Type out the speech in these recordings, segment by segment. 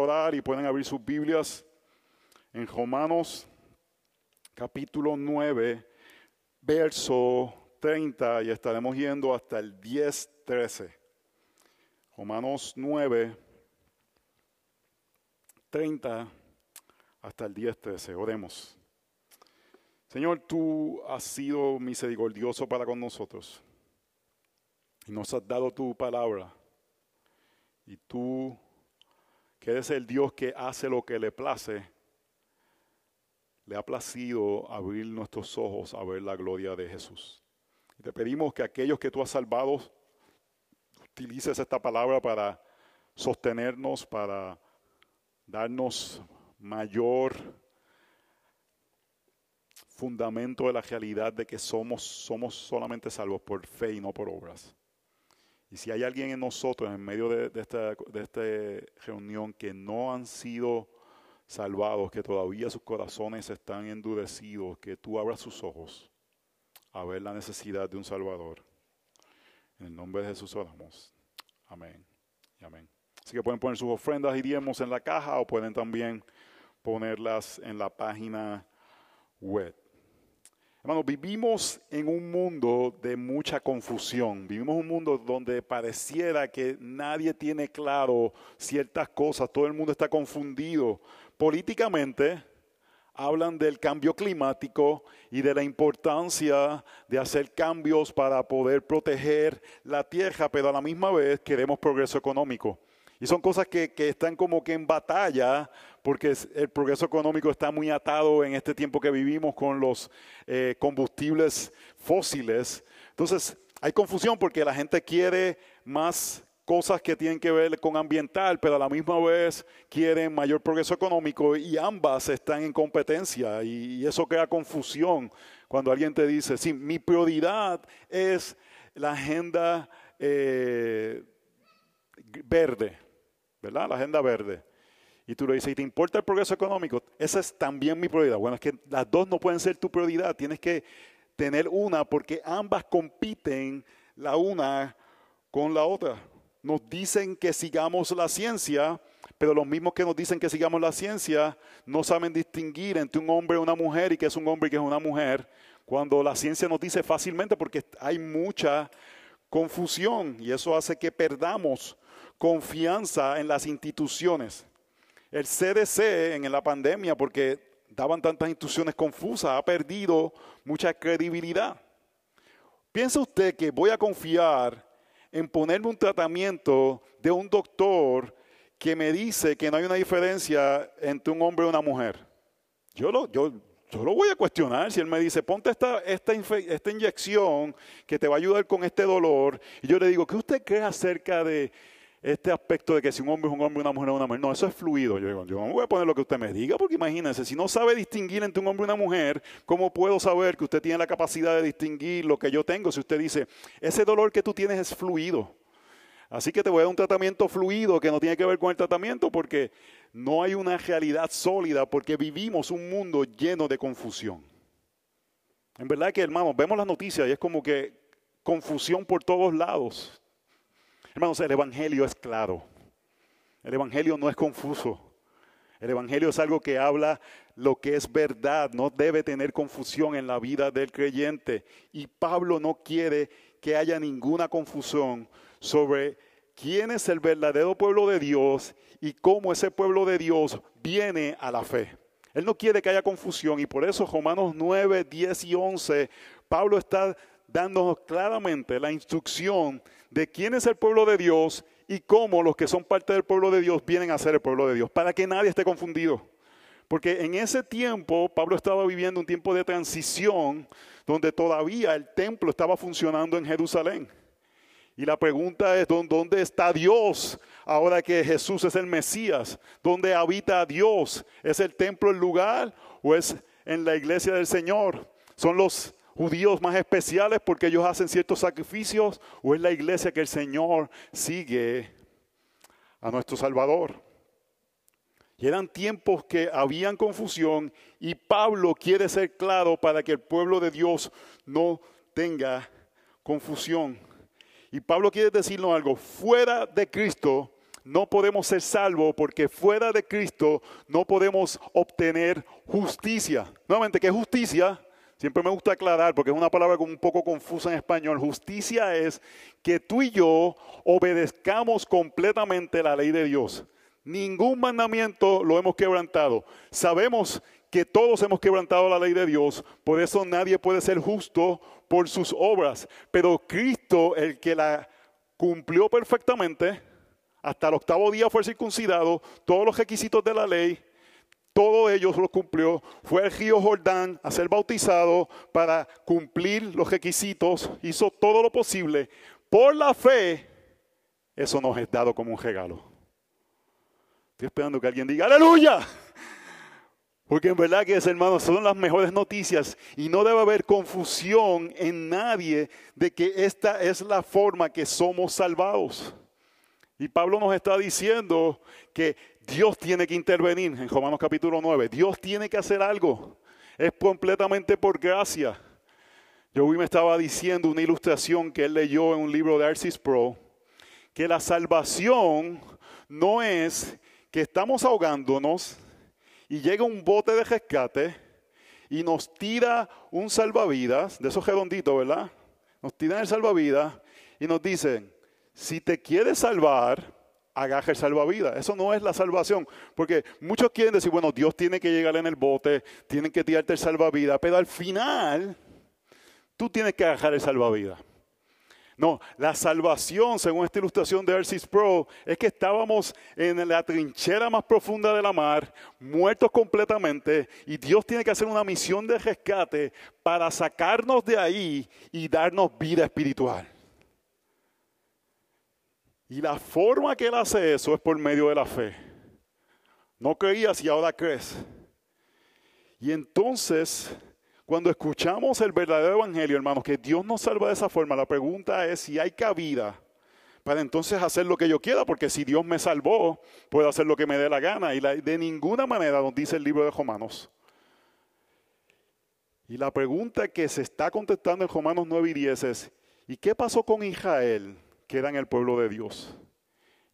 orar y pueden abrir sus Biblias en Romanos capítulo 9, verso 30 y estaremos yendo hasta el 10, 13. Romanos 9, 30 hasta el 10, 13. Oremos. Señor, tú has sido misericordioso para con nosotros y nos has dado tu palabra. Y tú, que eres el Dios que hace lo que le place, le ha placido abrir nuestros ojos a ver la gloria de Jesús. Y te pedimos que aquellos que tú has salvado, utilices esta palabra para sostenernos, para darnos mayor fundamento de la realidad de que somos, somos solamente salvos por fe y no por obras. Y si hay alguien en nosotros, en medio de, esta, reunión, que no han sido salvados, que todavía sus corazones están endurecidos, que tú abras sus ojos a ver la necesidad de un Salvador. En el nombre de Jesús oramos. Amén amén. Así que pueden poner sus ofrendas y diezmos en la caja o pueden también ponerlas en la página web. Hermanos, vivimos en un mundo de mucha confusión. Vivimos en un mundo donde pareciera que nadie tiene claro ciertas cosas. Todo el mundo está confundido. Políticamente hablan del cambio climático y de la importancia de hacer cambios para poder proteger la tierra, pero a la misma vez queremos progreso económico. Y son cosas que, están como que en batalla, porque el progreso económico está muy atado en este tiempo que vivimos con los eh, combustibles fósiles. Entonces, hay confusión porque la gente quiere más cosas que tienen que ver con ambiental, pero a la misma vez quieren mayor progreso económico y ambas están en competencia y, eso crea confusión cuando alguien te dice, sí, mi prioridad es la agenda eh, verde ¿verdad? La agenda verde. Y tú le dices, ¿y te importa el progreso económico? Esa es también mi prioridad. Bueno, es que las dos no pueden ser tu prioridad. Tienes que tener una porque ambas compiten la una con la otra. Nos dicen que sigamos la ciencia, pero los mismos que nos dicen que sigamos la ciencia no saben distinguir entre un hombre y una mujer y que es un hombre y que es una mujer, cuando la ciencia nos dice fácilmente porque hay mucha confusión y eso hace que perdamos confianza en las instituciones. El CDC en la pandemia, porque daban tantas instrucciones confusas, ha perdido mucha credibilidad. ¿Piensa usted que voy a confiar en ponerme un tratamiento de un doctor que me dice que no hay una diferencia entre un hombre y una mujer? Yo lo, yo, yo lo voy a cuestionar si él me dice, ponte esta, esta, esta inyección que te va a ayudar con este dolor. Y yo le digo, ¿qué usted cree acerca de este aspecto de que si un hombre es un hombre, una mujer es una mujer. No, eso es fluido. Yo digo, yo no voy a poner lo que usted me diga, porque imagínense, si no sabe distinguir entre un hombre y una mujer, ¿cómo puedo saber que usted tiene la capacidad de distinguir lo que yo tengo? Si usted dice, ese dolor que tú tienes es fluido. Así que te voy a dar un tratamiento fluido que no tiene que ver con el tratamiento porque no hay una realidad sólida, porque vivimos un mundo lleno de confusión. En verdad que, hermanos, vemos las noticias y es como que confusión por todos lados. Hermanos, el Evangelio es claro. El Evangelio no es confuso. El Evangelio es algo que habla lo que es verdad. No debe tener confusión en la vida del creyente. Y Pablo no quiere que haya ninguna confusión sobre quién es el verdadero pueblo de Dios y cómo ese pueblo de Dios viene a la fe. Él no quiere que haya confusión y por eso Romanos 9, 10 y 11, Pablo está dándonos claramente la instrucción de quién es el pueblo de Dios y cómo los que son parte del pueblo de Dios vienen a ser el pueblo de Dios, para que nadie esté confundido. Porque en ese tiempo Pablo estaba viviendo un tiempo de transición donde todavía el templo estaba funcionando en Jerusalén. Y la pregunta es, ¿dónde está Dios ahora que Jesús es el Mesías? ¿Dónde habita Dios? ¿Es el templo el lugar o es en la iglesia del Señor? Son los judíos más especiales porque ellos hacen ciertos sacrificios o es la iglesia que el Señor sigue a nuestro Salvador. Y eran tiempos que habían confusión y Pablo quiere ser claro para que el pueblo de Dios no tenga confusión. Y Pablo quiere decirnos algo, fuera de Cristo no podemos ser salvos porque fuera de Cristo no podemos obtener justicia. Nuevamente, ¿qué es justicia? Siempre me gusta aclarar porque es una palabra un poco confusa en español. Justicia es que tú y yo obedezcamos completamente la ley de Dios. Ningún mandamiento lo hemos quebrantado. Sabemos que todos hemos quebrantado la ley de Dios, por eso nadie puede ser justo por sus obras. Pero Cristo, el que la cumplió perfectamente, hasta el octavo día fue circuncidado, todos los requisitos de la ley, todos ellos los cumplió, fue al río Jordán a ser bautizado para cumplir los requisitos, hizo todo lo posible. Por la fe, eso nos es dado como un regalo. Estoy esperando que alguien diga, aleluya. Porque en verdad que, hermanos, son las mejores noticias y no debe haber confusión en nadie de que esta es la forma que somos salvados. Y Pablo nos está diciendo que Dios tiene que intervenir en Romanos capítulo 9. Dios tiene que hacer algo. Es completamente por gracia. Yo hoy me estaba diciendo una ilustración que él leyó en un libro de Arcis Pro, que la salvación no es que estamos ahogándonos, y llega un bote de rescate y nos tira un salvavidas, de esos redonditos, ¿verdad? Nos tiran el salvavidas y nos dicen, si te quieres salvar, agaja el salvavidas. Eso no es la salvación, porque muchos quieren decir, bueno, Dios tiene que llegar en el bote, tienen que tirarte el salvavidas, pero al final tú tienes que agajar el salvavidas. No, la salvación, según esta ilustración de Arcis Pro, es que estábamos en la trinchera más profunda de la mar, muertos completamente, y Dios tiene que hacer una misión de rescate para sacarnos de ahí y darnos vida espiritual. Y la forma que Él hace eso es por medio de la fe. No creías y ahora crees. Y entonces cuando escuchamos el verdadero evangelio, hermanos, que Dios nos salva de esa forma, la pregunta es si hay cabida para entonces hacer lo que yo quiera, porque si Dios me salvó, puedo hacer lo que me dé la gana. Y de ninguna manera nos dice el libro de Romanos. Y la pregunta que se está contestando en Romanos 9 y 10 es, ¿y qué pasó con Israel, que era en el pueblo de Dios?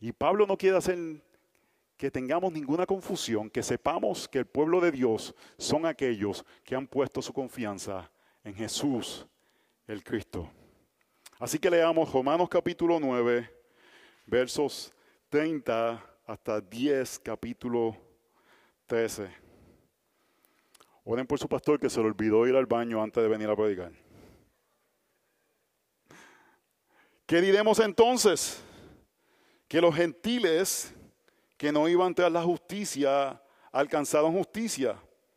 Y Pablo no quiere hacer que tengamos ninguna confusión, que sepamos que el pueblo de Dios son aquellos que han puesto su confianza en Jesús, el Cristo. Así que leamos Romanos capítulo 9, versos 30 hasta 10, capítulo 13. Oren por su pastor que se le olvidó ir al baño antes de venir a predicar. ¿Qué diremos entonces? Que los gentiles que no iban tras la justicia, alcanzaron justicia,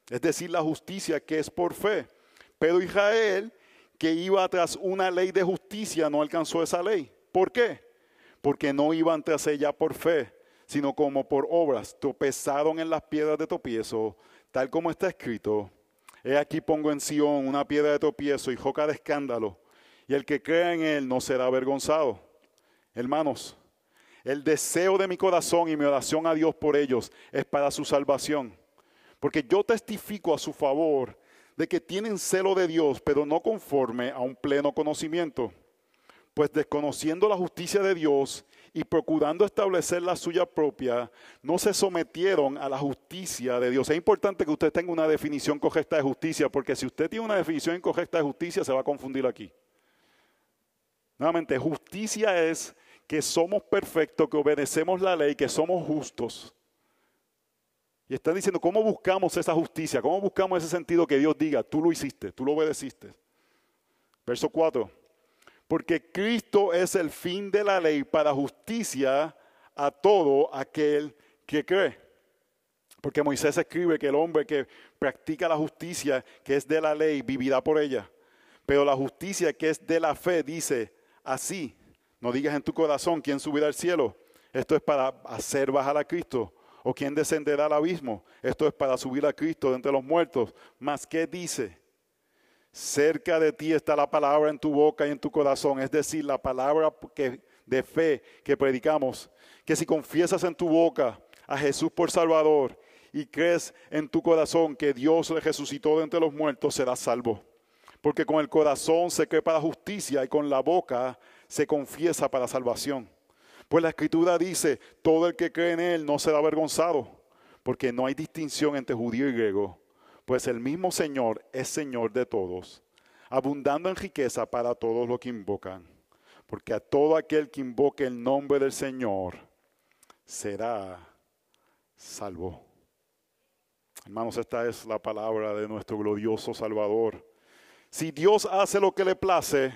es decir, la justicia que es por fe. Pero Israel, que iba tras una ley de justicia, no alcanzó esa ley. ¿Por qué? Porque no iban tras ella por fe, sino como por obras. Tropezaron en las piedras de tropiezo, tal como está escrito. He aquí pongo en Sion una piedra de tropiezo y joca de escándalo, y el que crea en él no será avergonzado. Hermanos, el deseo de mi corazón y mi oración a Dios por ellos es para su salvación. Porque yo testifico a su favor de que tienen celo de Dios, pero no conforme a un pleno conocimiento. Pues desconociendo la justicia de Dios y procurando establecer la suya propia, no se sometieron a la justicia de Dios. Es importante que usted tenga una definición correcta de justicia, porque si usted tiene una definición incorrecta de justicia, se va a confundir aquí. Nuevamente, justicia es que somos perfectos, que obedecemos la ley, que somos justos. Y están diciendo, ¿cómo buscamos esa justicia? ¿Cómo buscamos ese sentido que Dios diga, tú lo hiciste, tú lo obedeciste? Verso 4. Porque Cristo es el fin de la ley para justicia a todo aquel que cree. Porque Moisés escribe que el hombre que practica la justicia que es de la ley vivirá por ella. Pero la justicia que es de la fe dice así, no digas en tu corazón quién subirá al cielo. Esto es para hacer bajar a Cristo. O quién descenderá al abismo. Esto es para subir a Cristo de entre los muertos. Mas, ¿qué dice? Cerca de ti está la palabra en tu boca y en tu corazón. Es decir, la palabra que, de fe que predicamos. Que si confiesas en tu boca a Jesús por Salvador y crees en tu corazón que Dios le resucitó de entre los muertos, serás salvo. Porque con el corazón se cree para justicia y con la boca se confiesa para salvación. Pues la escritura dice, todo el que cree en Él no será avergonzado, porque no hay distinción entre judío y griego, pues el mismo Señor es Señor de todos, abundando en riqueza para todos los que invocan, porque a todo aquel que invoque el nombre del Señor será salvo. Hermanos, esta es la palabra de nuestro glorioso Salvador. Si Dios hace lo que le place,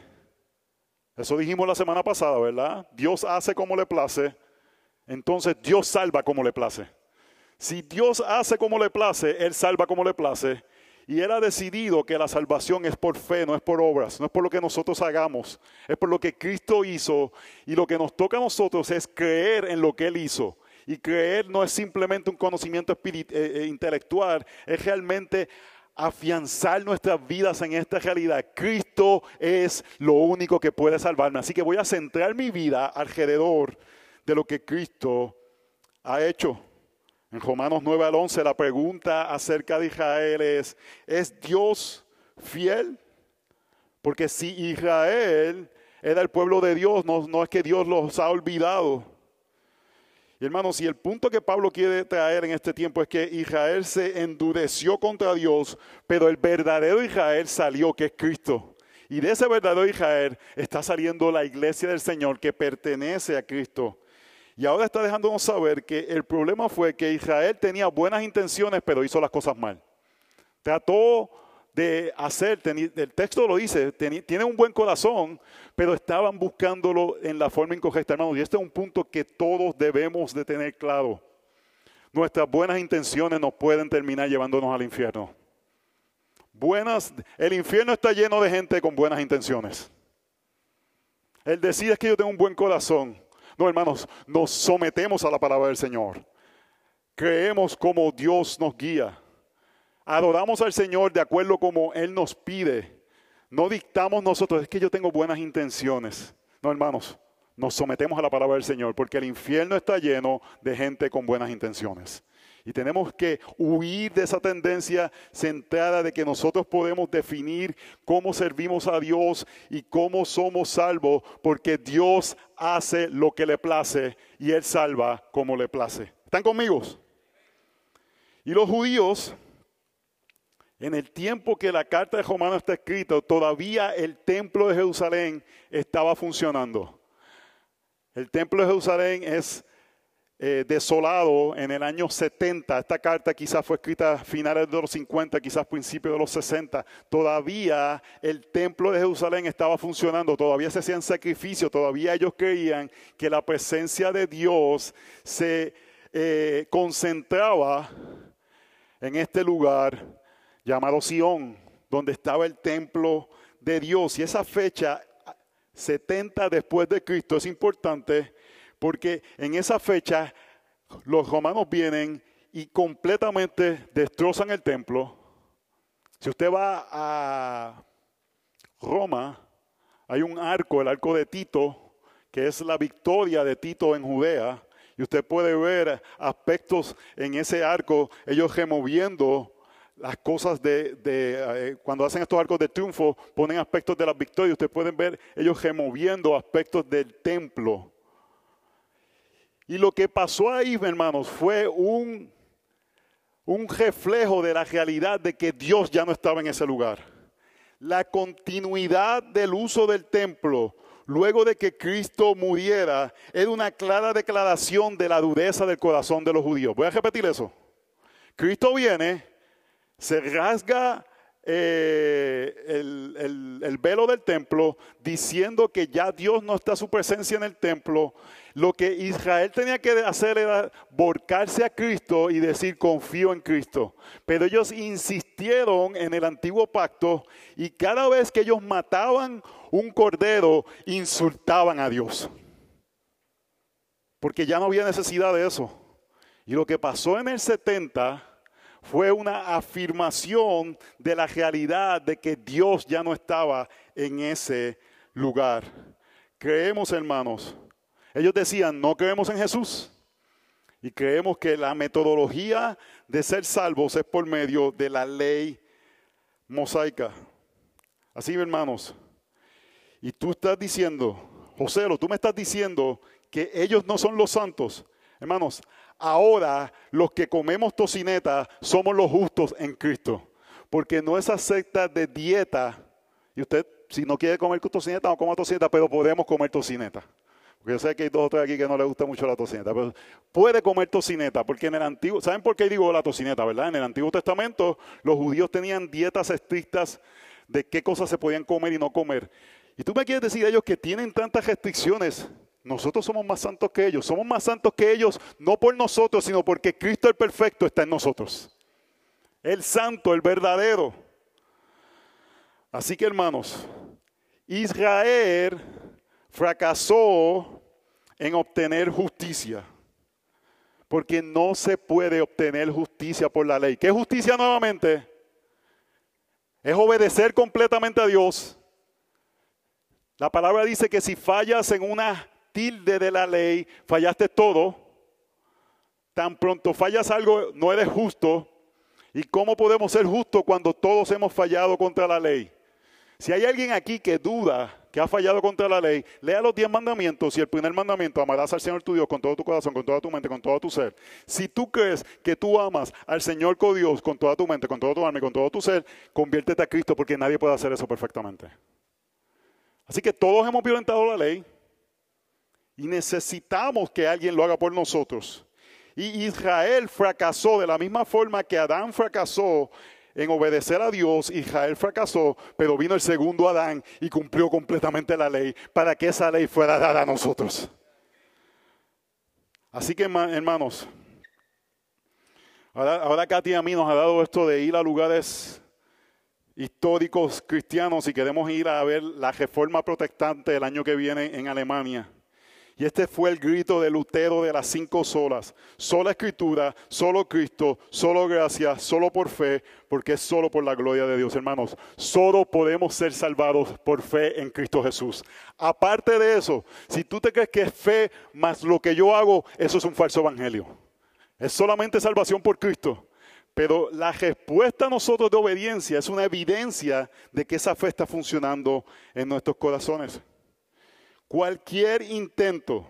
eso dijimos la semana pasada, ¿verdad? Dios hace como le place, entonces Dios salva como le place. Si Dios hace como le place, Él salva como le place. Y Él ha decidido que la salvación es por fe, no es por obras, no es por lo que nosotros hagamos, es por lo que Cristo hizo. Y lo que nos toca a nosotros es creer en lo que Él hizo. Y creer no es simplemente un conocimiento eh, eh, intelectual, es realmente afianzar nuestras vidas en esta realidad. Cristo es lo único que puede salvarme. Así que voy a centrar mi vida alrededor de lo que Cristo ha hecho. En Romanos 9 al 11 la pregunta acerca de Israel es, ¿es Dios fiel? Porque si Israel era el pueblo de Dios, no, no es que Dios los ha olvidado. Y hermanos, y el punto que Pablo quiere traer en este tiempo es que Israel se endureció contra Dios, pero el verdadero Israel salió, que es Cristo. Y de ese verdadero Israel está saliendo la iglesia del Señor que pertenece a Cristo. Y ahora está dejándonos saber que el problema fue que Israel tenía buenas intenciones, pero hizo las cosas mal. Trató de hacer, el texto lo dice, tiene un buen corazón, pero estaban buscándolo en la forma incorrecta, hermanos. Y este es un punto que todos debemos de tener claro. Nuestras buenas intenciones nos pueden terminar llevándonos al infierno. Buenas, el infierno está lleno de gente con buenas intenciones. El decir es que yo tengo un buen corazón. No, hermanos, nos sometemos a la palabra del Señor. Creemos como Dios nos guía. Adoramos al Señor de acuerdo como Él nos pide. No dictamos nosotros, es que yo tengo buenas intenciones. No, hermanos, nos sometemos a la palabra del Señor porque el infierno está lleno de gente con buenas intenciones. Y tenemos que huir de esa tendencia centrada de que nosotros podemos definir cómo servimos a Dios y cómo somos salvos, porque Dios hace lo que le place y Él salva como le place. ¿Están conmigo? Y los judíos en el tiempo que la carta de Romano está escrita, todavía el templo de Jerusalén estaba funcionando. El templo de Jerusalén es eh, desolado en el año 70. Esta carta quizás fue escrita a finales de los 50, quizás principios de los 60. Todavía el templo de Jerusalén estaba funcionando, todavía se hacían sacrificios, todavía ellos creían que la presencia de Dios se eh, concentraba en este lugar llamado Sión, donde estaba el templo de Dios. Y esa fecha, 70 después de Cristo, es importante porque en esa fecha los romanos vienen y completamente destrozan el templo. Si usted va a Roma, hay un arco, el arco de Tito, que es la victoria de Tito en Judea. Y usted puede ver aspectos en ese arco, ellos removiendo las cosas de, eh, cuando hacen estos arcos de triunfo, ponen aspectos de la victoria. Ustedes pueden ver ellos removiendo aspectos del templo. Y lo que pasó ahí, hermanos, fue un, un reflejo de la realidad de que Dios ya no estaba en ese lugar. La continuidad del uso del templo luego de que Cristo muriera era una clara declaración de la dureza del corazón de los judíos. Voy a repetir eso. Cristo viene, se rasga eh, el, velo del templo diciendo que ya Dios no está su presencia en el templo. Lo que Israel tenía que hacer era volcarse a Cristo y decir confío en Cristo. Pero ellos insistieron en el antiguo pacto y cada vez que ellos mataban un cordero insultaban a Dios. Porque ya no había necesidad de eso. Y lo que pasó en el 70 fue una afirmación de la realidad de que Dios ya no estaba en ese lugar. Creemos, hermanos. Ellos decían, no creemos en Jesús. Y creemos que la metodología de ser salvos es por medio de la ley mosaica. Así, hermanos. Y tú estás diciendo, José, tú me estás diciendo que ellos no son los santos. Hermanos, ahora los que comemos tocineta somos los justos en Cristo. Porque no es secta de dieta, y usted si no quiere comer tocineta, no coma tocineta, pero podemos comer tocineta. Porque yo sé que hay dos o tres aquí que no les gusta mucho la tocineta, pero puede comer tocineta, porque en el antiguo, ¿saben por qué digo la tocineta, verdad? En el Antiguo Testamento los judíos tenían dietas estrictas de qué cosas se podían comer y no comer. Y tú me quieres decir a ellos que tienen tantas restricciones, nosotros somos más santos que ellos, somos más santos que ellos, no por nosotros, sino porque Cristo el perfecto está en nosotros. El santo, el verdadero. Así que hermanos, Israel fracasó en obtener justicia, porque no se puede obtener justicia por la ley. ¿Qué es justicia nuevamente? Es obedecer completamente a Dios. La palabra dice que si fallas en una tilde de la ley, fallaste todo. Tan pronto fallas algo, no eres justo. ¿Y cómo podemos ser justos cuando todos hemos fallado contra la ley? Si hay alguien aquí que duda que ha fallado contra la ley, lea los diez mandamientos y el primer mandamiento, amarás al Señor tu Dios con todo tu corazón, con toda tu mente, con todo tu ser. Si tú crees que tú amas al Señor con Dios con toda tu mente, con todo tu alma y con todo tu ser, conviértete a Cristo porque nadie puede hacer eso perfectamente. Así que todos hemos violentado la ley y necesitamos que alguien lo haga por nosotros. Y Israel fracasó de la misma forma que Adán fracasó en obedecer a Dios, Israel fracasó, pero vino el segundo Adán y cumplió completamente la ley para que esa ley fuera dada a nosotros. Así que hermanos, ahora, ahora Katy a mí nos ha dado esto de ir a lugares históricos cristianos y queremos ir a ver la reforma protestante el año que viene en Alemania. Y este fue el grito de Lutero de las cinco solas. Sola escritura, solo Cristo, solo gracia, solo por fe, porque es solo por la gloria de Dios, hermanos. Solo podemos ser salvados por fe en Cristo Jesús. Aparte de eso, si tú te crees que es fe más lo que yo hago, eso es un falso evangelio. Es solamente salvación por Cristo. Pero la respuesta a nosotros de obediencia es una evidencia de que esa fe está funcionando en nuestros corazones. Cualquier intento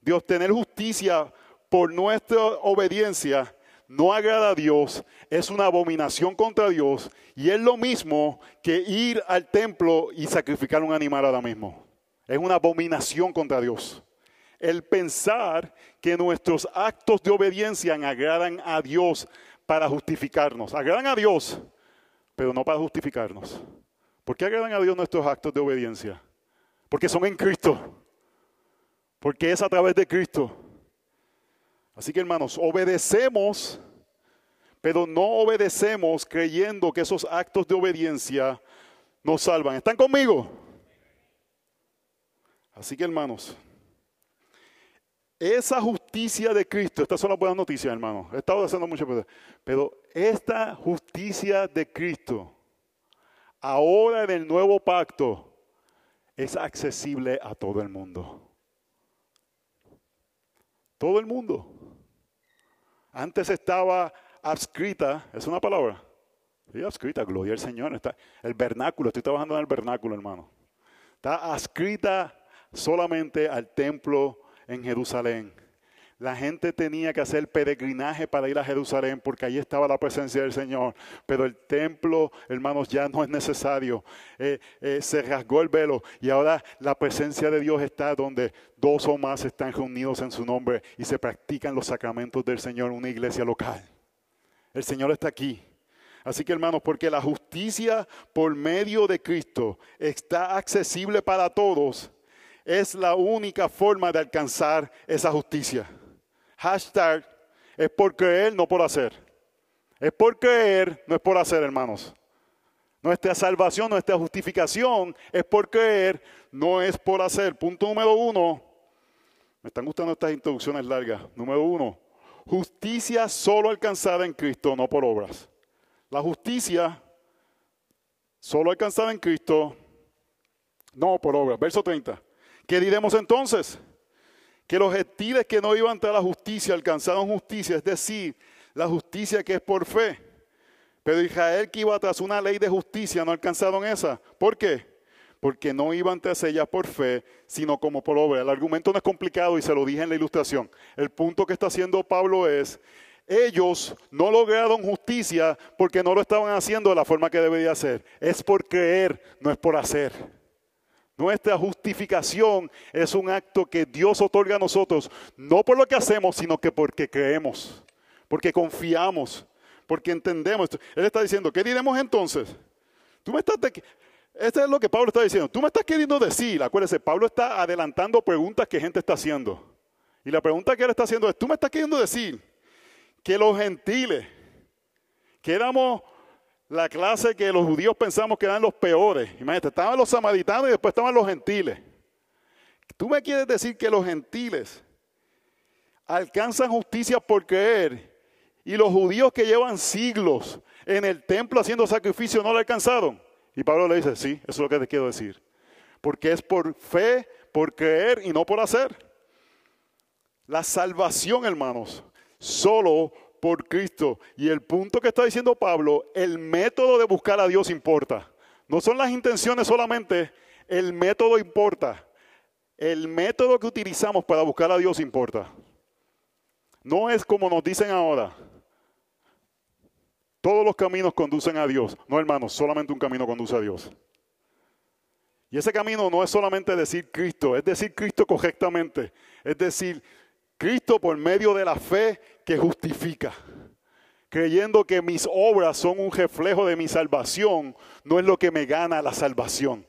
de obtener justicia por nuestra obediencia no agrada a Dios, es una abominación contra Dios y es lo mismo que ir al templo y sacrificar un animal ahora mismo. Es una abominación contra Dios. El pensar que nuestros actos de obediencia agradan a Dios para justificarnos. Agradan a Dios, pero no para justificarnos. ¿Por qué agradan a Dios nuestros actos de obediencia? Porque son en Cristo. Porque es a través de Cristo. Así que hermanos, obedecemos, pero no obedecemos creyendo que esos actos de obediencia nos salvan. ¿Están conmigo? Así que hermanos, esa justicia de Cristo, estas son las buenas noticias, hermanos. He estado haciendo mucho, pero esta justicia de Cristo, ahora en el nuevo pacto, es accesible a todo el mundo. Todo el mundo. Antes estaba adscrita, es una palabra. Sí, adscrita, gloria al Señor. Está, el vernáculo, estoy trabajando en el vernáculo, hermano. Está adscrita solamente al templo en Jerusalén. La gente tenía que hacer peregrinaje para ir a Jerusalén porque allí estaba la presencia del Señor. Pero el templo, hermanos, ya no es necesario. Eh, eh, se rasgó el velo y ahora la presencia de Dios está donde dos o más están reunidos en su nombre y se practican los sacramentos del Señor, una iglesia local. El Señor está aquí. Así que hermanos, porque la justicia por medio de Cristo está accesible para todos, es la única forma de alcanzar esa justicia. Hashtag es por creer, no por hacer. Es por creer, no es por hacer, hermanos. Nuestra salvación, nuestra justificación es por creer, no es por hacer. Punto número uno. Me están gustando estas introducciones largas. Número uno. Justicia solo alcanzada en Cristo, no por obras. La justicia solo alcanzada en Cristo, no por obras. Verso 30. ¿Qué diremos entonces? Que los gentiles que no iban tras la justicia alcanzaron justicia, es decir, la justicia que es por fe. Pero Israel que iba tras una ley de justicia no alcanzaron esa. ¿Por qué? porque no iban tras ellas por fe, sino como por obra. El argumento no es complicado y se lo dije en la ilustración. El punto que está haciendo Pablo es, ellos no lograron justicia porque no lo estaban haciendo de la forma que debería ser. Es por creer, no es por hacer. Nuestra justificación es un acto que Dios otorga a nosotros, no por lo que hacemos, sino que porque creemos, porque confiamos, porque entendemos. Él está diciendo, ¿qué diremos entonces? Tú me estás esto es lo que Pablo está diciendo. Tú me estás queriendo decir, acuérdese, Pablo está adelantando preguntas que gente está haciendo. Y la pregunta que él está haciendo es, tú me estás queriendo decir que los gentiles, que éramos la clase que los judíos pensamos que eran los peores. Imagínate, estaban los samaritanos y después estaban los gentiles. Tú me quieres decir que los gentiles alcanzan justicia por creer y los judíos que llevan siglos en el templo haciendo sacrificio no lo alcanzaron. Y Pablo le dice, sí, eso es lo que te quiero decir. Porque es por fe, por creer y no por hacer. La salvación, hermanos, solo por Cristo. Y el punto que está diciendo Pablo, el método de buscar a Dios importa. No son las intenciones solamente, el método importa. El método que utilizamos para buscar a Dios importa. No es como nos dicen ahora. Todos los caminos conducen a Dios. No, hermanos, solamente un camino conduce a Dios. Y ese camino no es solamente decir Cristo, es decir Cristo correctamente. Es decir, Cristo por medio de la fe que justifica. Creyendo que mis obras son un reflejo de mi salvación, no es lo que me gana la salvación.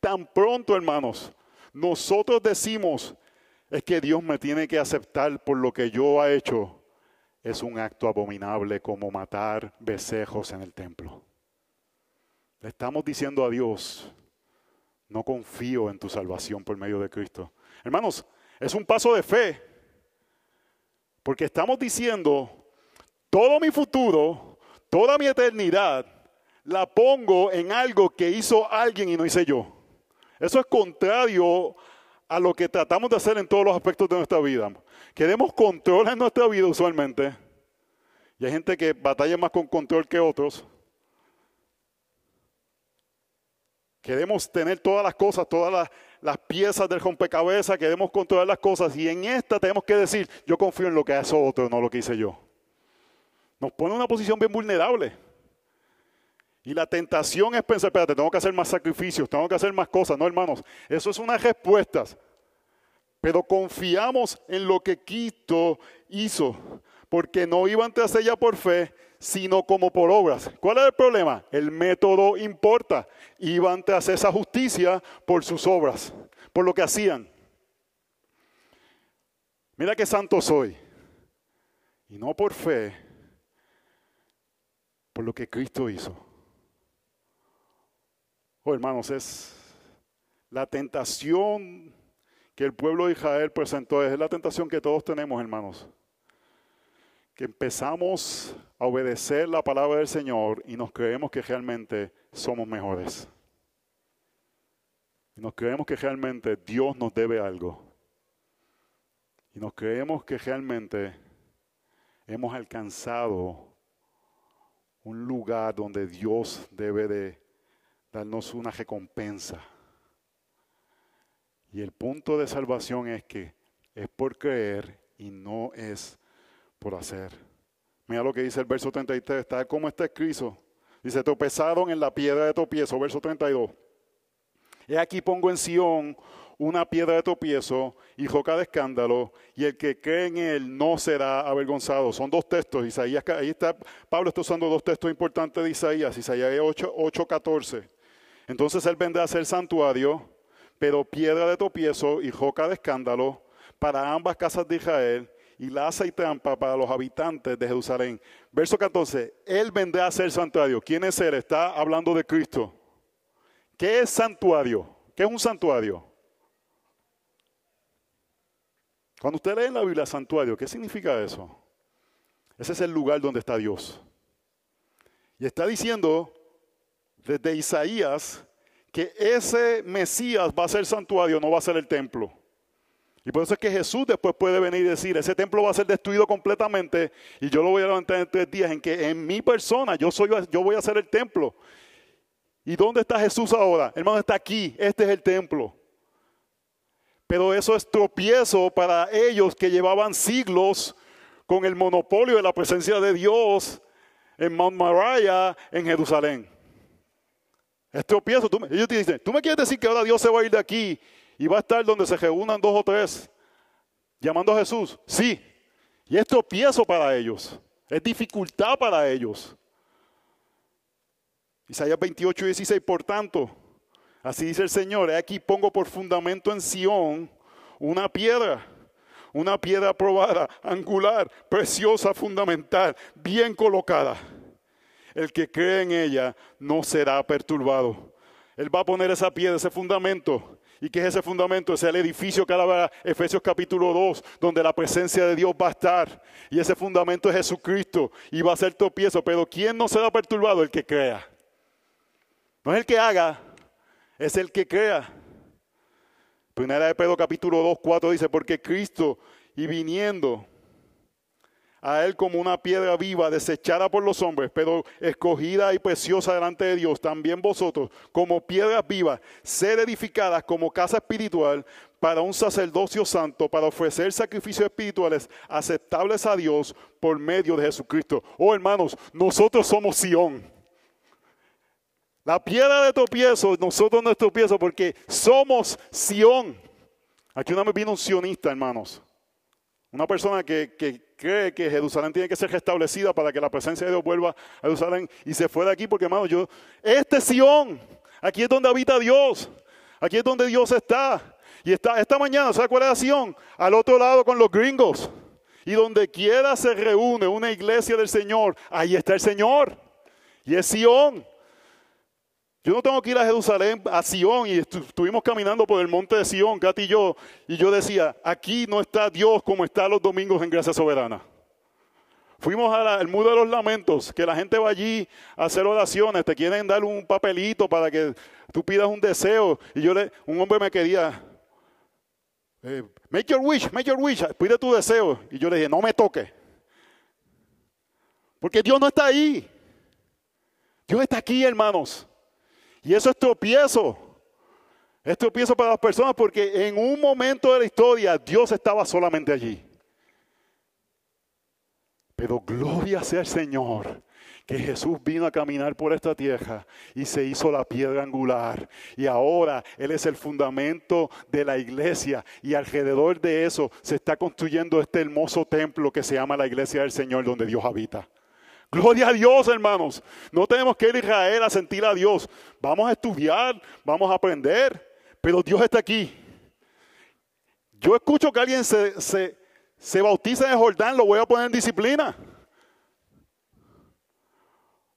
Tan pronto, hermanos, nosotros decimos, es que Dios me tiene que aceptar por lo que yo he hecho, es un acto abominable como matar becejos en el templo. Le estamos diciendo a Dios, no confío en tu salvación por medio de Cristo. Hermanos, es un paso de fe. Porque estamos diciendo, todo mi futuro, toda mi eternidad, la pongo en algo que hizo alguien y no hice yo. Eso es contrario a lo que tratamos de hacer en todos los aspectos de nuestra vida. Queremos control en nuestra vida usualmente. Y hay gente que batalla más con control que otros. Queremos tener todas las cosas, todas las, las piezas del rompecabezas, queremos controlar las cosas y en esta tenemos que decir, yo confío en lo que hace otro, no lo que hice yo. Nos pone en una posición bien vulnerable. Y la tentación es pensar, espérate, tengo que hacer más sacrificios, tengo que hacer más cosas. No, hermanos, eso es una respuesta. Pero confiamos en lo que Cristo hizo, porque no iban tras ella por fe, sino como por obras. ¿Cuál es el problema? El método importa. Iban tras esa justicia por sus obras, por lo que hacían. Mira qué santo soy. Y no por fe, por lo que Cristo hizo. Oh, hermanos, es la tentación que el pueblo de Israel presentó, es la tentación que todos tenemos, hermanos que empezamos a obedecer la palabra del Señor y nos creemos que realmente somos mejores. Y nos creemos que realmente Dios nos debe algo. Y nos creemos que realmente hemos alcanzado un lugar donde Dios debe de darnos una recompensa. Y el punto de salvación es que es por creer y no es por hacer. Mira lo que dice el verso 33, está como está escrito. Dice, tropezaron en la piedra de tropiezo, verso 32. He aquí pongo en Sión una piedra de tropiezo y roca de escándalo, y el que cree en él no será avergonzado. Son dos textos, Isaías, ahí está, Pablo está usando dos textos importantes de Isaías, Isaías 8, 8 14. Entonces él vendrá a ser santuario, pero piedra de tropiezo y roca de escándalo para ambas casas de Israel, y laza y trampa para los habitantes de Jerusalén. Verso 14, Él vendrá a ser santuario. ¿Quién es Él? Está hablando de Cristo. ¿Qué es santuario? ¿Qué es un santuario? Cuando usted lee en la Biblia santuario, ¿qué significa eso? Ese es el lugar donde está Dios. Y está diciendo desde Isaías que ese Mesías va a ser santuario, no va a ser el templo. Y por eso es que Jesús después puede venir y decir, ese templo va a ser destruido completamente y yo lo voy a levantar en tres días en que en mi persona yo, soy, yo voy a ser el templo. ¿Y dónde está Jesús ahora? Hermano, está aquí. Este es el templo. Pero eso es tropiezo para ellos que llevaban siglos con el monopolio de la presencia de Dios en Mount Moriah, en Jerusalén. Es tropiezo. ellos te dicen, ¿tú me quieres decir que ahora Dios se va a ir de aquí y va a estar donde se reúnan dos o tres llamando a Jesús? Sí. Y es tropiezo para ellos. Es dificultad para ellos. Isaías 28 y 16, por tanto, así dice el Señor, aquí pongo por fundamento en Sión una piedra, una piedra probada, angular, preciosa, fundamental, bien colocada. El que cree en ella no será perturbado. Él va a poner esa piedra, ese fundamento. ¿Y qué es ese fundamento? Es el edificio que habla Efesios capítulo 2, donde la presencia de Dios va a estar. Y ese fundamento es Jesucristo y va a ser tropiezo. Pero ¿quién no será perturbado? El que crea. No es el que haga, es el que crea. Primera de Pedro capítulo 2, 4 dice, porque Cristo y viniendo a él como una piedra viva, desechada por los hombres, pero escogida y preciosa delante de Dios, también vosotros, como piedras vivas, ser edificadas como casa espiritual para un sacerdocio santo, para ofrecer sacrificios espirituales aceptables a Dios por medio de Jesucristo. Oh hermanos, nosotros somos Sión. La piedra de tropiezo, nosotros no es tropiezo porque somos Sión. Aquí una vez vino un sionista, hermanos. Una persona que, cree que Jerusalén tiene que ser restablecida para que la presencia de Dios vuelva a Jerusalén y se fue de aquí porque, hermanos, yo, este es Sión. Aquí es donde habita Dios. Aquí es donde Dios está. Y está, esta mañana, ¿sabe cuál es Sión? Al otro lado con los gringos. Y donde quiera se reúne una iglesia del Señor, ahí está el Señor. Y es Sión. Yo no tengo que ir a Jerusalén, a Sion, y estuvimos caminando por el monte de Sion, Katy y yo, y yo decía, aquí no está Dios como está los domingos en Gracia Soberana. Fuimos al muro de los lamentos, que la gente va allí a hacer oraciones, te quieren dar un papelito para que tú pidas un deseo. Y yo le, un hombre me quería, eh, make your wish, make your wish, pide tu deseo. Y yo le dije, no me toque. Porque Dios no está ahí. Dios está aquí, hermanos. Y eso es tropiezo. Es tropiezo para las personas porque en un momento de la historia Dios estaba solamente allí. Pero gloria sea el Señor, que Jesús vino a caminar por esta tierra y se hizo la piedra angular. Y ahora Él es el fundamento de la iglesia y alrededor de eso se está construyendo este hermoso templo que se llama la iglesia del Señor donde Dios habita. Gloria a Dios, hermanos. No tenemos que ir a Israel a sentir a Dios. Vamos a estudiar, vamos a aprender, pero Dios está aquí. Yo escucho que alguien se, se, bautiza en el Jordán, lo voy a poner en disciplina.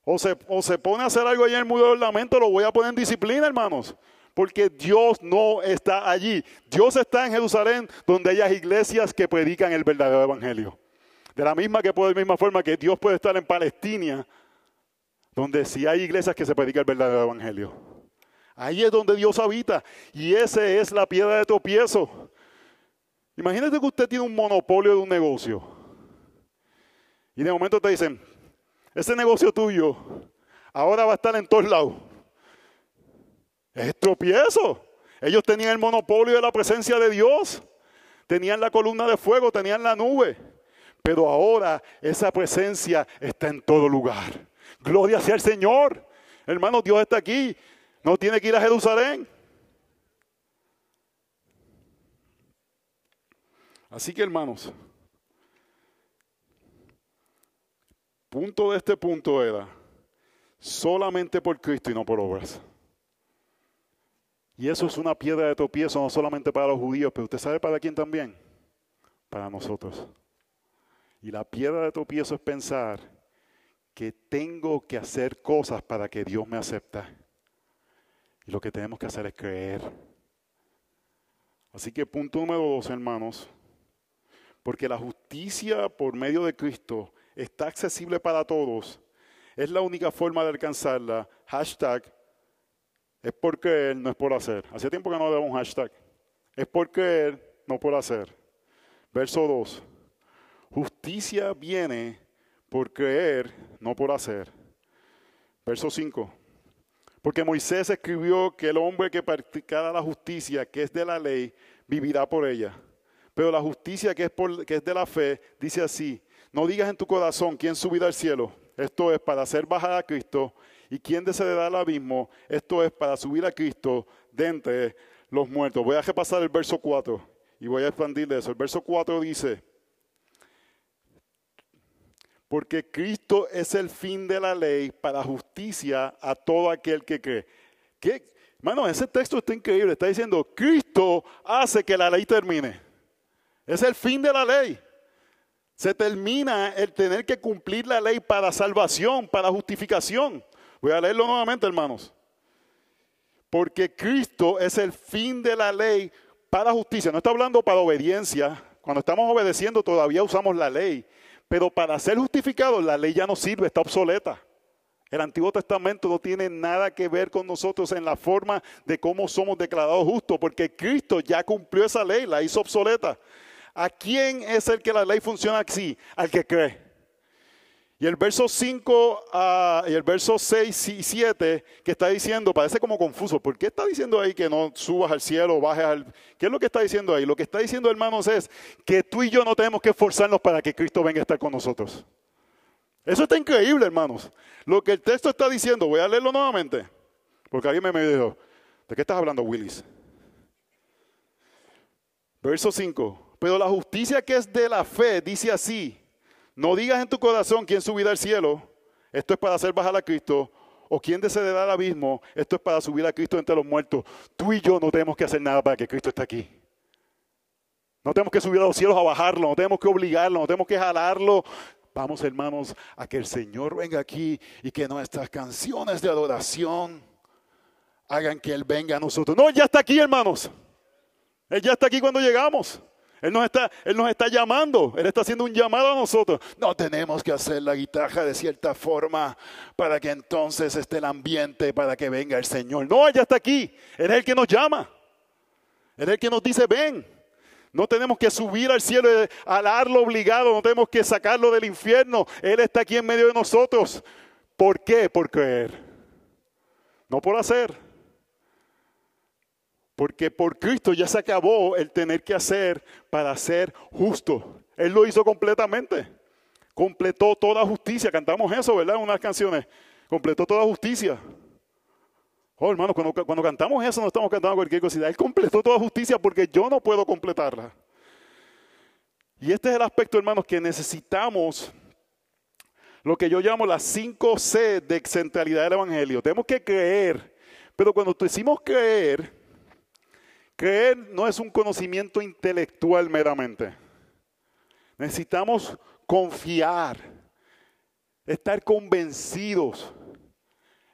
O se, o se pone a hacer algo allá en el muro del lamento, lo voy a poner en disciplina, hermanos. Porque Dios no está allí. Dios está en Jerusalén, donde hay iglesias que predican el verdadero evangelio. De la misma que puede, de misma forma que Dios puede estar en Palestina, donde si hay iglesias que se predica el verdadero evangelio. Ahí es donde Dios habita y esa es la piedra de tropiezo. Imagínate que usted tiene un monopolio de un negocio y de momento te dicen, ese negocio tuyo ahora va a estar en todos lados. Es tropiezo. Ellos tenían el monopolio de la presencia de Dios. Tenían la columna de fuego, tenían la nube. Pero ahora esa presencia está en todo lugar. Gloria sea el Señor. Hermano, Dios está aquí. No tiene que ir a Jerusalén. Así que hermanos, punto de este punto era solamente por Cristo y no por obras. Y eso es una piedra de tropiezo no solamente para los judíos, pero usted sabe para quién también, para nosotros. Y la piedra de tropiezo es pensar que tengo que hacer cosas para que Dios me acepte. Y lo que tenemos que hacer es creer. Así que punto número dos, hermanos, porque la justicia por medio de Cristo está accesible para todos. Es la única forma de alcanzarla. Hashtag es por creer, no es por hacer. Hace tiempo que no damos un hashtag. Es por creer, no por hacer. Verso 2. Justicia viene por creer, no por hacer. Verso 5. Porque Moisés escribió que el hombre que practicara la justicia, que es de la ley, vivirá por ella. Pero la justicia que es, de la fe, dice así, no digas en tu corazón quién subirá al cielo. Esto es para hacer bajar a Cristo. ¿Y quién descenderá al abismo? Esto es para subir a Cristo de entre los muertos. Voy a repasar el verso 4 y voy a expandir eso. El verso 4 dice, porque Cristo es el fin de la ley para justicia a todo aquel que cree. ¿Qué? Mano, ese texto está increíble. Está diciendo, Cristo hace que la ley termine. Es el fin de la ley. Se termina el tener que cumplir la ley para salvación, para justificación. Voy a leerlo nuevamente, hermanos. Porque Cristo es el fin de la ley para justicia. No está hablando para obediencia. Cuando estamos obedeciendo todavía usamos la ley. Pero para ser justificado la ley ya no sirve, está obsoleta. El Antiguo Testamento no tiene nada que ver con nosotros en la forma de cómo somos declarados justos, porque Cristo ya cumplió esa ley, la hizo obsoleta. ¿A quién es el que la ley funciona así? Al que cree. Y el verso 5 ah, y el verso 6 y 7 que está diciendo, parece como confuso. ¿Por qué está diciendo ahí que no subas al cielo, bajes al... ¿Qué es lo que está diciendo ahí? Lo que está diciendo, hermanos, es que tú y yo no tenemos que esforzarnos para que Cristo venga a estar con nosotros. Eso está increíble, hermanos. Lo que el texto está diciendo, voy a leerlo nuevamente. Porque alguien me dijo, ¿de qué estás hablando, Willis? Verso 5. Pero la justicia que es de la fe dice así no digas en tu corazón quién subirá al cielo, esto es para hacer bajar a Cristo, o quién descenderá al abismo, esto es para subir a Cristo entre los muertos. Tú y yo no tenemos que hacer nada para que Cristo esté aquí. No tenemos que subir a los cielos a bajarlo, no tenemos que obligarlo, no tenemos que jalarlo. Vamos hermanos a que el Señor venga aquí y que nuestras canciones de adoración hagan que Él venga a nosotros. No, ya está aquí hermanos. Él ya está aquí cuando llegamos. Él nos, está, él nos está llamando, Él está haciendo un llamado a nosotros. No tenemos que hacer la guitarra de cierta forma para que entonces esté el ambiente, para que venga el Señor. No, ya está aquí. Él es el que nos llama. Él es el que nos dice, ven. No tenemos que subir al cielo y alarlo obligado, no tenemos que sacarlo del infierno. Él está aquí en medio de nosotros. ¿Por qué? Por creer. No por hacer. Porque por Cristo ya se acabó el tener que hacer para ser justo. Él lo hizo completamente. Completó toda justicia. Cantamos eso, ¿verdad? Unas canciones. Completó toda justicia. Oh, hermanos, cuando, cuando cantamos eso no estamos cantando cualquier cosa. Él completó toda justicia porque yo no puedo completarla. Y este es el aspecto, hermanos, que necesitamos lo que yo llamo las 5 C de centralidad del Evangelio. Tenemos que creer. Pero cuando decimos creer, Creer no es un conocimiento intelectual meramente. Necesitamos confiar, estar convencidos.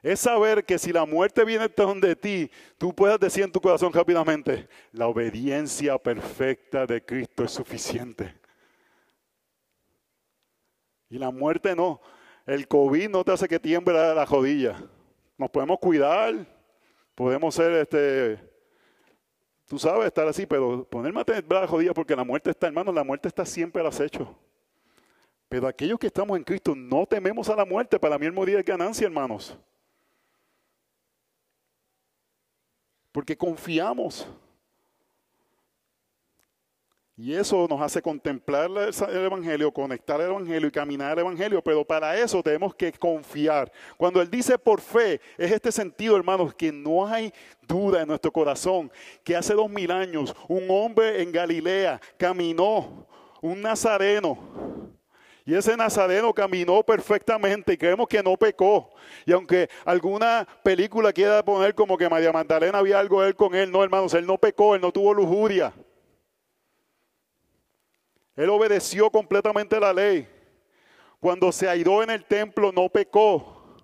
Es saber que si la muerte viene de ti, tú puedas decir en tu corazón rápidamente, la obediencia perfecta de Cristo es suficiente. Y la muerte no. El COVID no te hace que tiemble la rodilla. Nos podemos cuidar, podemos ser este, Tú sabes estar así, pero ponerme a tener brazos jodidos porque la muerte está, hermano, la muerte está siempre al acecho. Pero aquellos que estamos en Cristo no tememos a la muerte, para mí el morir es ganancia, hermanos. Porque confiamos. Y eso nos hace contemplar el Evangelio, conectar el Evangelio y caminar el Evangelio. Pero para eso tenemos que confiar. Cuando Él dice por fe, es este sentido, hermanos, que no hay duda en nuestro corazón que hace dos mil años un hombre en Galilea caminó, un nazareno. Y ese nazareno caminó perfectamente y creemos que no pecó. Y aunque alguna película quiera poner como que María Magdalena había algo él con él, no hermanos, él no pecó, él no tuvo lujuria. Él obedeció completamente la ley. Cuando se airó en el templo no pecó.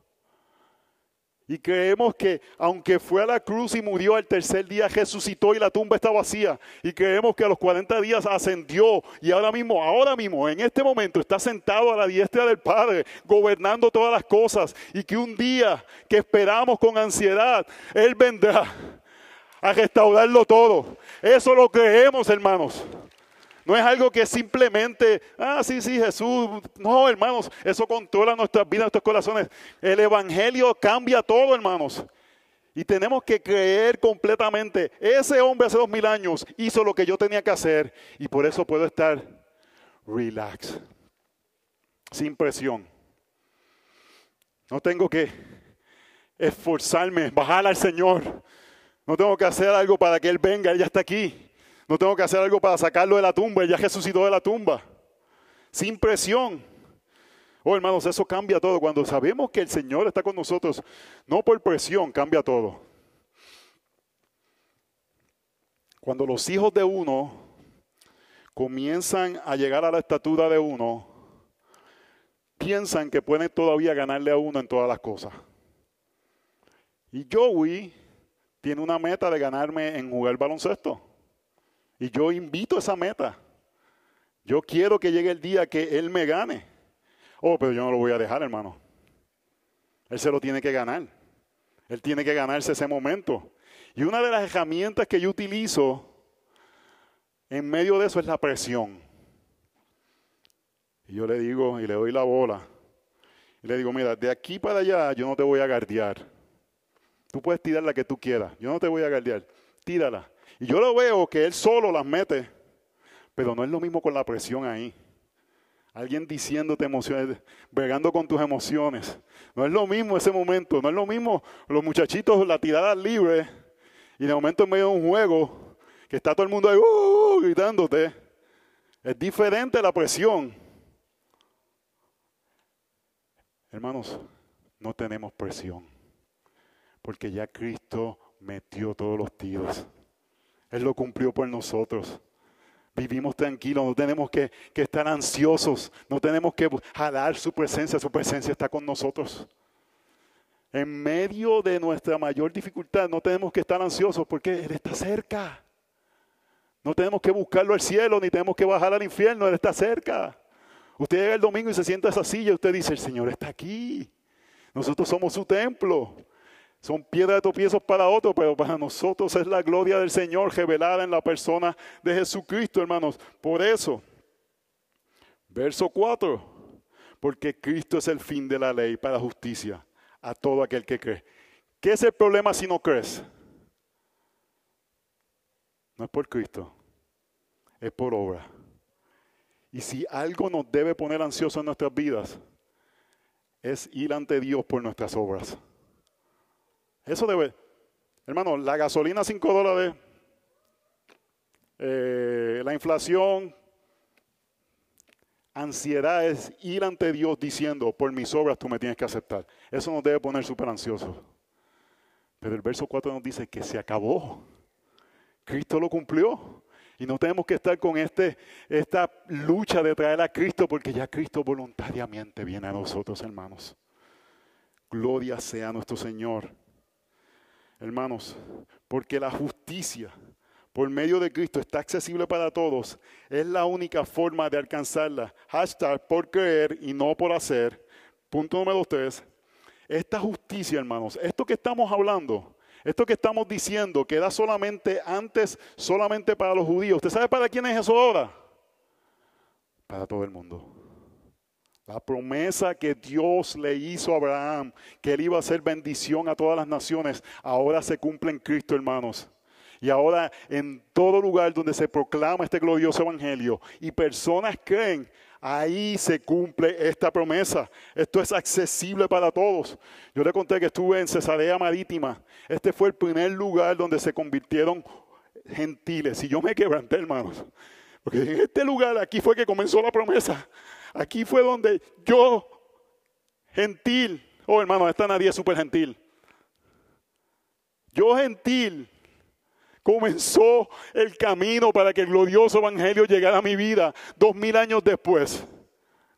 Y creemos que aunque fue a la cruz y murió al tercer día, resucitó y la tumba está vacía. Y creemos que a los 40 días ascendió y ahora mismo, ahora mismo, en este momento está sentado a la diestra del Padre, gobernando todas las cosas. Y que un día que esperamos con ansiedad, Él vendrá a restaurarlo todo. Eso lo creemos, hermanos. No es algo que simplemente, ah, sí, sí, Jesús. No, hermanos, eso controla nuestras vidas, nuestros corazones. El Evangelio cambia todo, hermanos. Y tenemos que creer completamente, ese hombre hace dos mil años hizo lo que yo tenía que hacer y por eso puedo estar relax, sin presión. No tengo que esforzarme, bajar al Señor. No tengo que hacer algo para que Él venga, Él ya está aquí. No tengo que hacer algo para sacarlo de la tumba, Él ya resucitó de la tumba. Sin presión. Oh, hermanos, eso cambia todo. Cuando sabemos que el Señor está con nosotros, no por presión, cambia todo. Cuando los hijos de uno comienzan a llegar a la estatura de uno, piensan que pueden todavía ganarle a uno en todas las cosas. Y Joey tiene una meta de ganarme en jugar baloncesto. Y yo invito a esa meta. Yo quiero que llegue el día que él me gane. Oh, pero yo no lo voy a dejar, hermano. Él se lo tiene que ganar. Él tiene que ganarse ese momento. Y una de las herramientas que yo utilizo en medio de eso es la presión. Y yo le digo y le doy la bola. Y le digo, mira, de aquí para allá yo no te voy a guardiar. Tú puedes tirar la que tú quieras. Yo no te voy a guardiar. Tírala. Y yo lo veo que él solo las mete. Pero no es lo mismo con la presión ahí. Alguien diciéndote emociones, bregando con tus emociones. No es lo mismo ese momento, no es lo mismo los muchachitos, la tirada libre, y de momento en medio de un juego, que está todo el mundo ahí uh, gritándote. Es diferente la presión. Hermanos, no tenemos presión, porque ya Cristo metió todos los tiros. Él lo cumplió por nosotros. Vivimos tranquilos, no tenemos que, estar ansiosos, no tenemos que jalar su presencia, su presencia está con nosotros. En medio de nuestra mayor dificultad no tenemos que estar ansiosos porque Él está cerca. No tenemos que buscarlo al cielo, ni tenemos que bajar al infierno, Él está cerca. Usted llega el domingo y se sienta en esa silla y usted dice, el Señor está aquí. Nosotros somos su templo. Son piedras de tropiezos para otros, pero para nosotros es la gloria del Señor revelada en la persona de Jesucristo, hermanos. Por eso, verso 4, porque Cristo es el fin de la ley para justicia a todo aquel que cree. ¿Qué es el problema si no crees? No es por Cristo, es por obra. Y si algo nos debe poner ansiosos en nuestras vidas, es ir ante Dios por nuestras obras. Eso debe. Hermano, la gasolina 5 dólares, eh, la inflación, ansiedad es ir ante Dios diciendo, por mis obras tú me tienes que aceptar. Eso nos debe poner súper ansiosos. Pero el verso 4 nos dice que se acabó. Cristo lo cumplió. Y no tenemos que estar con este, esta lucha de traer a Cristo porque ya Cristo voluntariamente viene a nosotros, hermanos. Gloria sea nuestro Señor. Hermanos, porque la justicia por medio de Cristo está accesible para todos, es la única forma de alcanzarla. Hashtag por creer y no por hacer. Punto número tres. Esta justicia, hermanos, esto que estamos hablando, esto que estamos diciendo, queda solamente antes, solamente para los judíos. ¿Usted sabe para quién es eso ahora? Para todo el mundo. La promesa que Dios le hizo a Abraham, que él iba a hacer bendición a todas las naciones, ahora se cumple en Cristo, hermanos. Y ahora en todo lugar donde se proclama este glorioso evangelio y personas creen, ahí se cumple esta promesa. Esto es accesible para todos. Yo le conté que estuve en Cesarea Marítima. Este fue el primer lugar donde se convirtieron gentiles. Y yo me quebranté, hermanos. Porque en este lugar, aquí fue que comenzó la promesa. Aquí fue donde yo, gentil, oh hermano, esta nadie es súper gentil. Yo gentil, comenzó el camino para que el glorioso evangelio llegara a mi vida dos mil años después.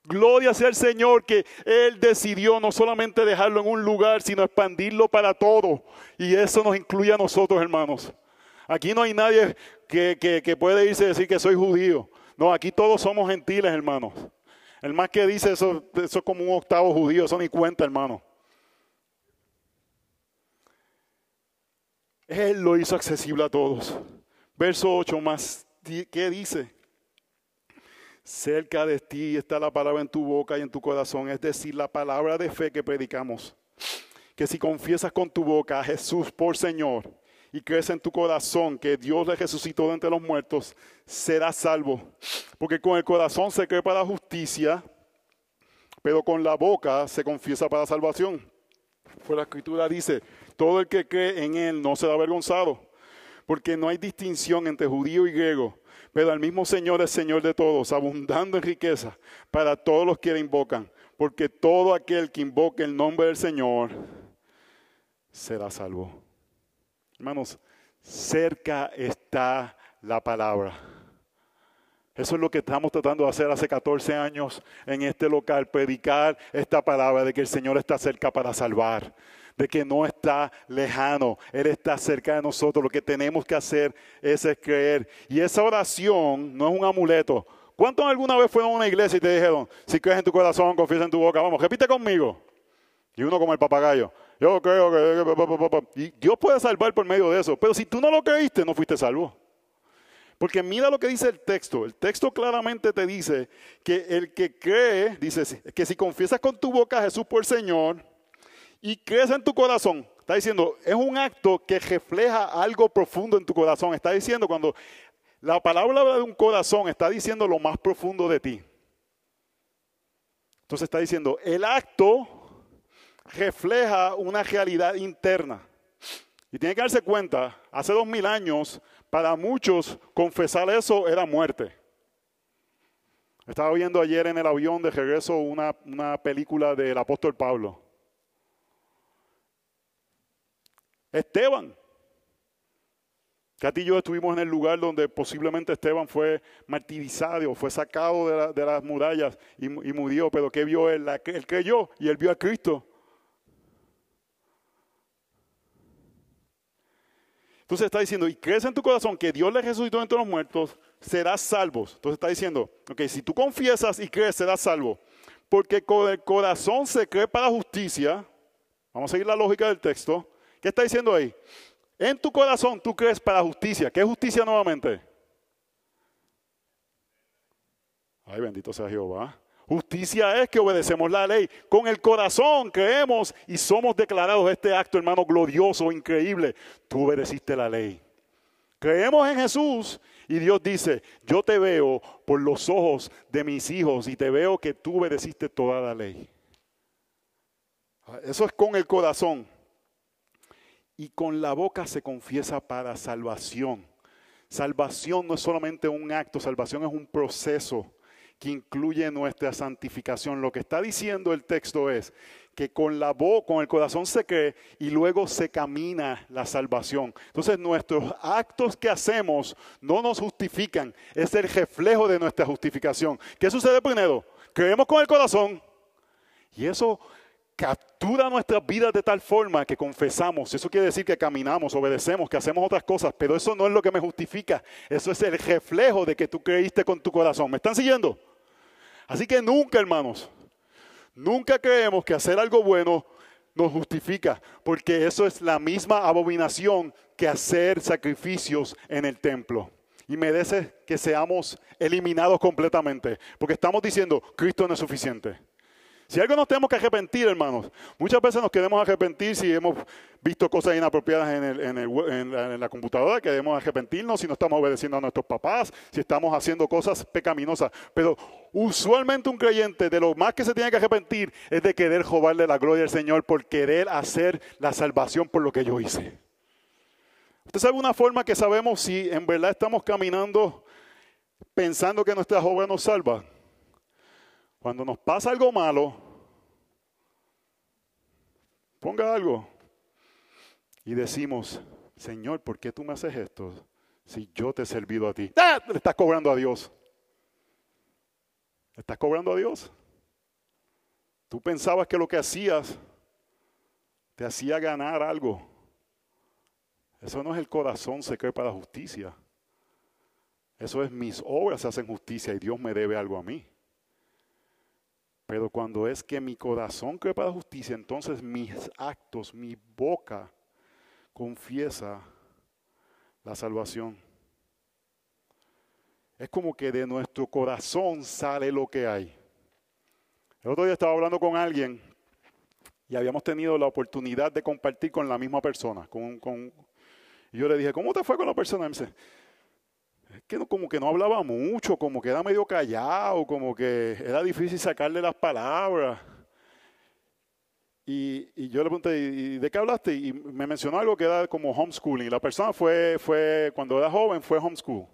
Gloria sea el Señor que Él decidió no solamente dejarlo en un lugar, sino expandirlo para todo. Y eso nos incluye a nosotros, hermanos. Aquí no hay nadie que, que puede irse a decir que soy judío. No, aquí todos somos gentiles, hermanos. El más que dice eso, eso es como un octavo judío, eso ni cuenta, hermano. Él lo hizo accesible a todos. Verso 8 más, ¿qué dice? Cerca de ti está la palabra en tu boca y en tu corazón, es decir, la palabra de fe que predicamos. que si confiesas con tu boca a Jesús por Señor y crees en tu corazón que Dios le resucitó de entre los muertos, serás salvo. Porque con el corazón se cree para justicia, pero con la boca se confiesa para salvación. Pues la escritura dice, todo el que cree en Él no será avergonzado, porque no hay distinción entre judío y griego, pero el mismo Señor es Señor de todos, abundando en riqueza para todos los que le invocan, porque todo aquel que invoque el nombre del Señor será salvo. Hermanos, cerca está la palabra. Eso es lo que estamos tratando de hacer hace 14 años en este local, predicar esta palabra de que el Señor está cerca para salvar, de que no está lejano, Él está cerca de nosotros. Lo que tenemos que hacer es, creer. Y esa oración no es un amuleto. ¿Cuántos alguna vez fueron a una iglesia y te dijeron, si crees en tu corazón, confiesa en tu boca? Vamos, repite conmigo. Y uno como el papagayo. Yo creo que... Y Dios puede salvar por medio de eso. Pero si tú no lo creíste, no fuiste salvo. Porque mira lo que dice el texto. El texto claramente te dice que el que cree, dice que si confiesas con tu boca a Jesús por Señor y crees en tu corazón, está diciendo, es un acto que refleja algo profundo en tu corazón. Está diciendo cuando la palabra de un corazón está diciendo lo más profundo de ti. Entonces está diciendo, el acto refleja una realidad interna. Y tiene que darse cuenta, hace dos mil años para muchos, confesar eso era muerte. Estaba viendo ayer en el avión de regreso una, una película del apóstol Pablo. Esteban. Katy y yo estuvimos en el lugar donde posiblemente Esteban fue martirizado, fue sacado de, las murallas y, y, murió. Pero ¿qué vio él? Él creyó y él vio a Cristo. Entonces está diciendo, y crees en tu corazón que Dios le resucitó entre los muertos, serás salvo. Entonces está diciendo, ok, si tú confiesas y crees, serás salvo. Porque con el corazón se cree para justicia. Vamos a seguir la lógica del texto. ¿Qué está diciendo ahí? En tu corazón tú crees para justicia. ¿Qué es justicia nuevamente? Ay, bendito sea Jehová. Justicia es que obedecemos la ley. Con el corazón creemos y somos declarados este acto, hermano, glorioso, increíble. Tú obedeciste la ley. Creemos en Jesús y Dios dice, yo te veo por los ojos de mis hijos y te veo que tú obedeciste toda la ley. Eso es con el corazón. Y con la boca se confiesa para salvación. Salvación no es solamente un acto, salvación es un proceso que incluye nuestra santificación. Lo que está diciendo el texto es que con la voz, con el corazón se cree y luego se camina la salvación. Entonces nuestros actos que hacemos no nos justifican, es el reflejo de nuestra justificación. ¿Qué sucede primero? Creemos con el corazón y eso captura nuestras vidas de tal forma que confesamos. Eso quiere decir que caminamos, obedecemos, que hacemos otras cosas, pero eso no es lo que me justifica. Eso es el reflejo de que tú creíste con tu corazón. ¿Me están siguiendo? Así que nunca, hermanos, nunca creemos que hacer algo bueno nos justifica, porque eso es la misma abominación que hacer sacrificios en el templo. Y merece que seamos eliminados completamente, porque estamos diciendo, Cristo no es suficiente. Si algo nos tenemos que arrepentir, hermanos, muchas veces nos queremos arrepentir si hemos visto cosas inapropiadas en, la, computadora, queremos arrepentirnos si no estamos obedeciendo a nuestros papás, si estamos haciendo cosas pecaminosas. Pero usualmente un creyente de lo más que se tiene que arrepentir es de querer robarle la gloria al Señor por querer hacer la salvación por lo que yo hice. ¿Usted sabe una forma que sabemos si en verdad estamos caminando pensando que nuestra obra nos salva? Cuando nos pasa algo malo, ponga algo y decimos, Señor, ¿por qué tú me haces esto si yo te he servido a ti? ¡Ah! Le estás cobrando a Dios. ¿Le estás cobrando a Dios? Tú pensabas que lo que hacías te hacía ganar algo. Eso no es el corazón se cree para la justicia. Eso es mis obras hacen justicia y Dios me debe algo a mí. Pero cuando es que mi corazón cree para justicia, entonces mis actos, mi boca confiesa la salvación. Es como que de nuestro corazón sale lo que hay. El otro día estaba hablando con alguien y habíamos tenido la oportunidad de compartir con la misma persona. Con, con, y yo le dije, ¿cómo te fue con la persona? Y me dice, es que no, como que no hablaba mucho, como que era medio callado, como que era difícil sacarle las palabras. Y, y, yo le pregunté, ¿y de qué hablaste? Y me mencionó algo que era como homeschooling. La persona fue, fue cuando era joven, fue homeschool.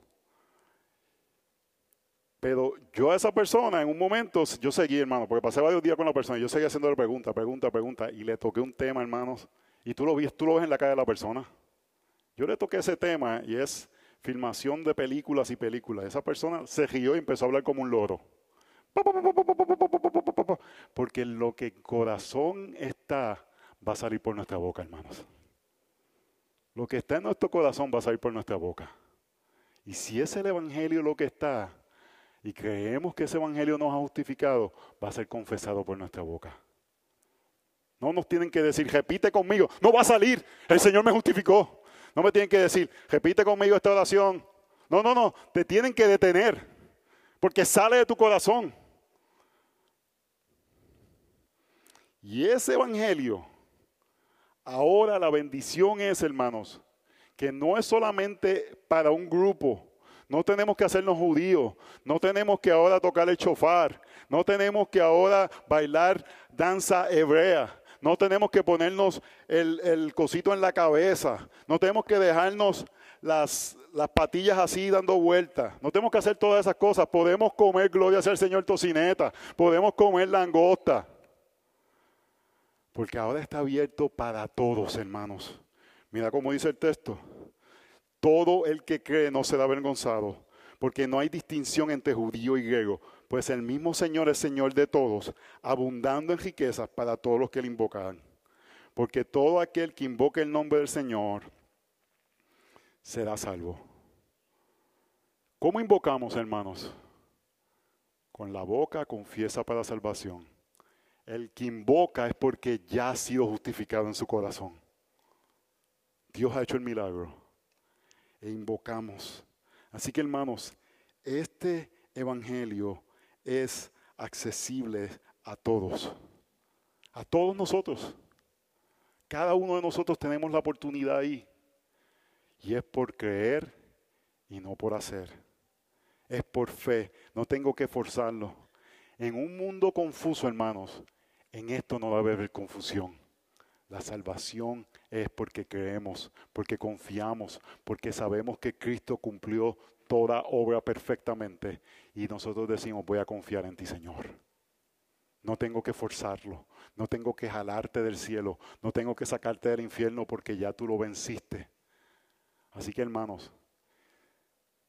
Pero yo a esa persona, en un momento, yo seguí, hermano, porque pasé varios días con la persona, y yo seguía haciéndole pregunta, pregunta, pregunta, y le toqué un tema, hermanos, y tú lo tú lo ves en la cara de la persona. Yo le toqué ese tema, y es filmación de películas y películas. Esa persona se rió y empezó a hablar como un loro. Porque lo que corazón está, va a salir por nuestra boca, hermanos. Lo que está en nuestro corazón va a salir por nuestra boca. Y si es el Evangelio lo que está, y creemos que ese evangelio nos ha justificado, va a ser confesado por nuestra boca. No nos tienen que decir, repite conmigo, no va a salir, el Señor me justificó. No me tienen que decir, repite conmigo esta oración. No, no, no, te tienen que detener, porque sale de tu corazón. Y ese evangelio, ahora la bendición es, hermanos, que no es solamente para un grupo, no tenemos que hacernos judíos. No tenemos que ahora tocar el chofar. No tenemos que ahora bailar danza hebrea. No tenemos que ponernos el, cosito en la cabeza. No tenemos que dejarnos las, las patillas así dando vueltas. No tenemos que hacer todas esas cosas. Podemos comer, gloria sea el Señor, tocineta. Podemos comer langosta. Porque ahora está abierto para todos, hermanos. Mira cómo dice el texto. Todo el que cree no será avergonzado, porque no hay distinción entre judío y griego, pues el mismo Señor es Señor de todos, abundando en riquezas para todos los que le invocan. Porque todo aquel que invoque el nombre del Señor será salvo. ¿Cómo invocamos, hermanos? Con la boca confiesa para salvación. El que invoca es porque ya ha sido justificado en su corazón. Dios ha hecho el milagro e invocamos. Así que hermanos, este Evangelio es accesible a todos, a todos nosotros. Cada uno de nosotros tenemos la oportunidad ahí. Y es por creer y no por hacer. Es por fe. No tengo que forzarlo. En un mundo confuso, hermanos, en esto no va a haber confusión. La salvación es porque creemos, porque confiamos, porque sabemos que Cristo cumplió toda obra perfectamente y nosotros decimos, voy a confiar en ti, Señor. No tengo que forzarlo, no tengo que jalarte del cielo, no tengo que sacarte del infierno porque ya tú lo venciste. Así que hermanos,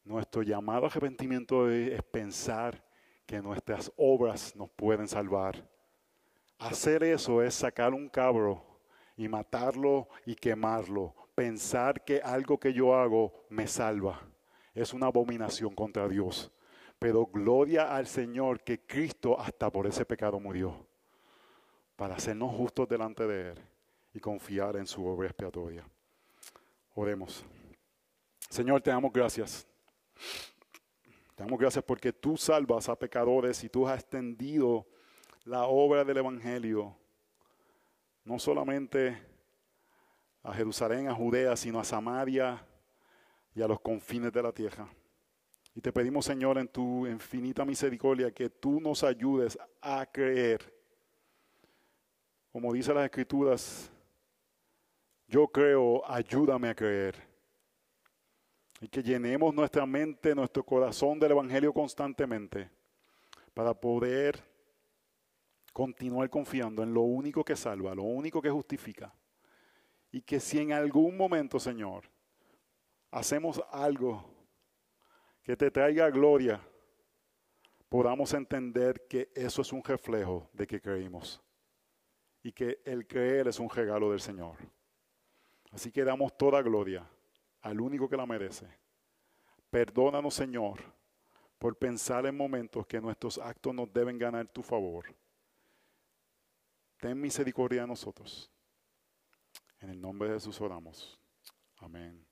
nuestro llamado a arrepentimiento es pensar que nuestras obras nos pueden salvar. Hacer eso es sacar un cabro y matarlo y quemarlo. Pensar que algo que yo hago me salva es una abominación contra Dios. Pero gloria al Señor que Cristo hasta por ese pecado murió, para hacernos justos delante de Él y confiar en su obra expiatoria. Oremos. Señor, te damos gracias. Te damos gracias porque tú salvas a pecadores y tú has extendido la obra del Evangelio no solamente a Jerusalén, a Judea, sino a Samaria y a los confines de la tierra. Y te pedimos, Señor, en tu infinita misericordia, que tú nos ayudes a creer. Como dice las Escrituras, yo creo, ayúdame a creer. Y que llenemos nuestra mente, nuestro corazón del Evangelio constantemente para poder continuar confiando en lo único que salva, lo único que justifica. Y que si en algún momento, Señor, hacemos algo que te traiga gloria, podamos entender que eso es un reflejo de que creímos. Y que el creer es un regalo del Señor. Así que damos toda gloria al único que la merece. Perdónanos, Señor, por pensar en momentos que nuestros actos nos deben ganar tu favor ten misericordia de nosotros. En el nombre de Jesús oramos. Amén.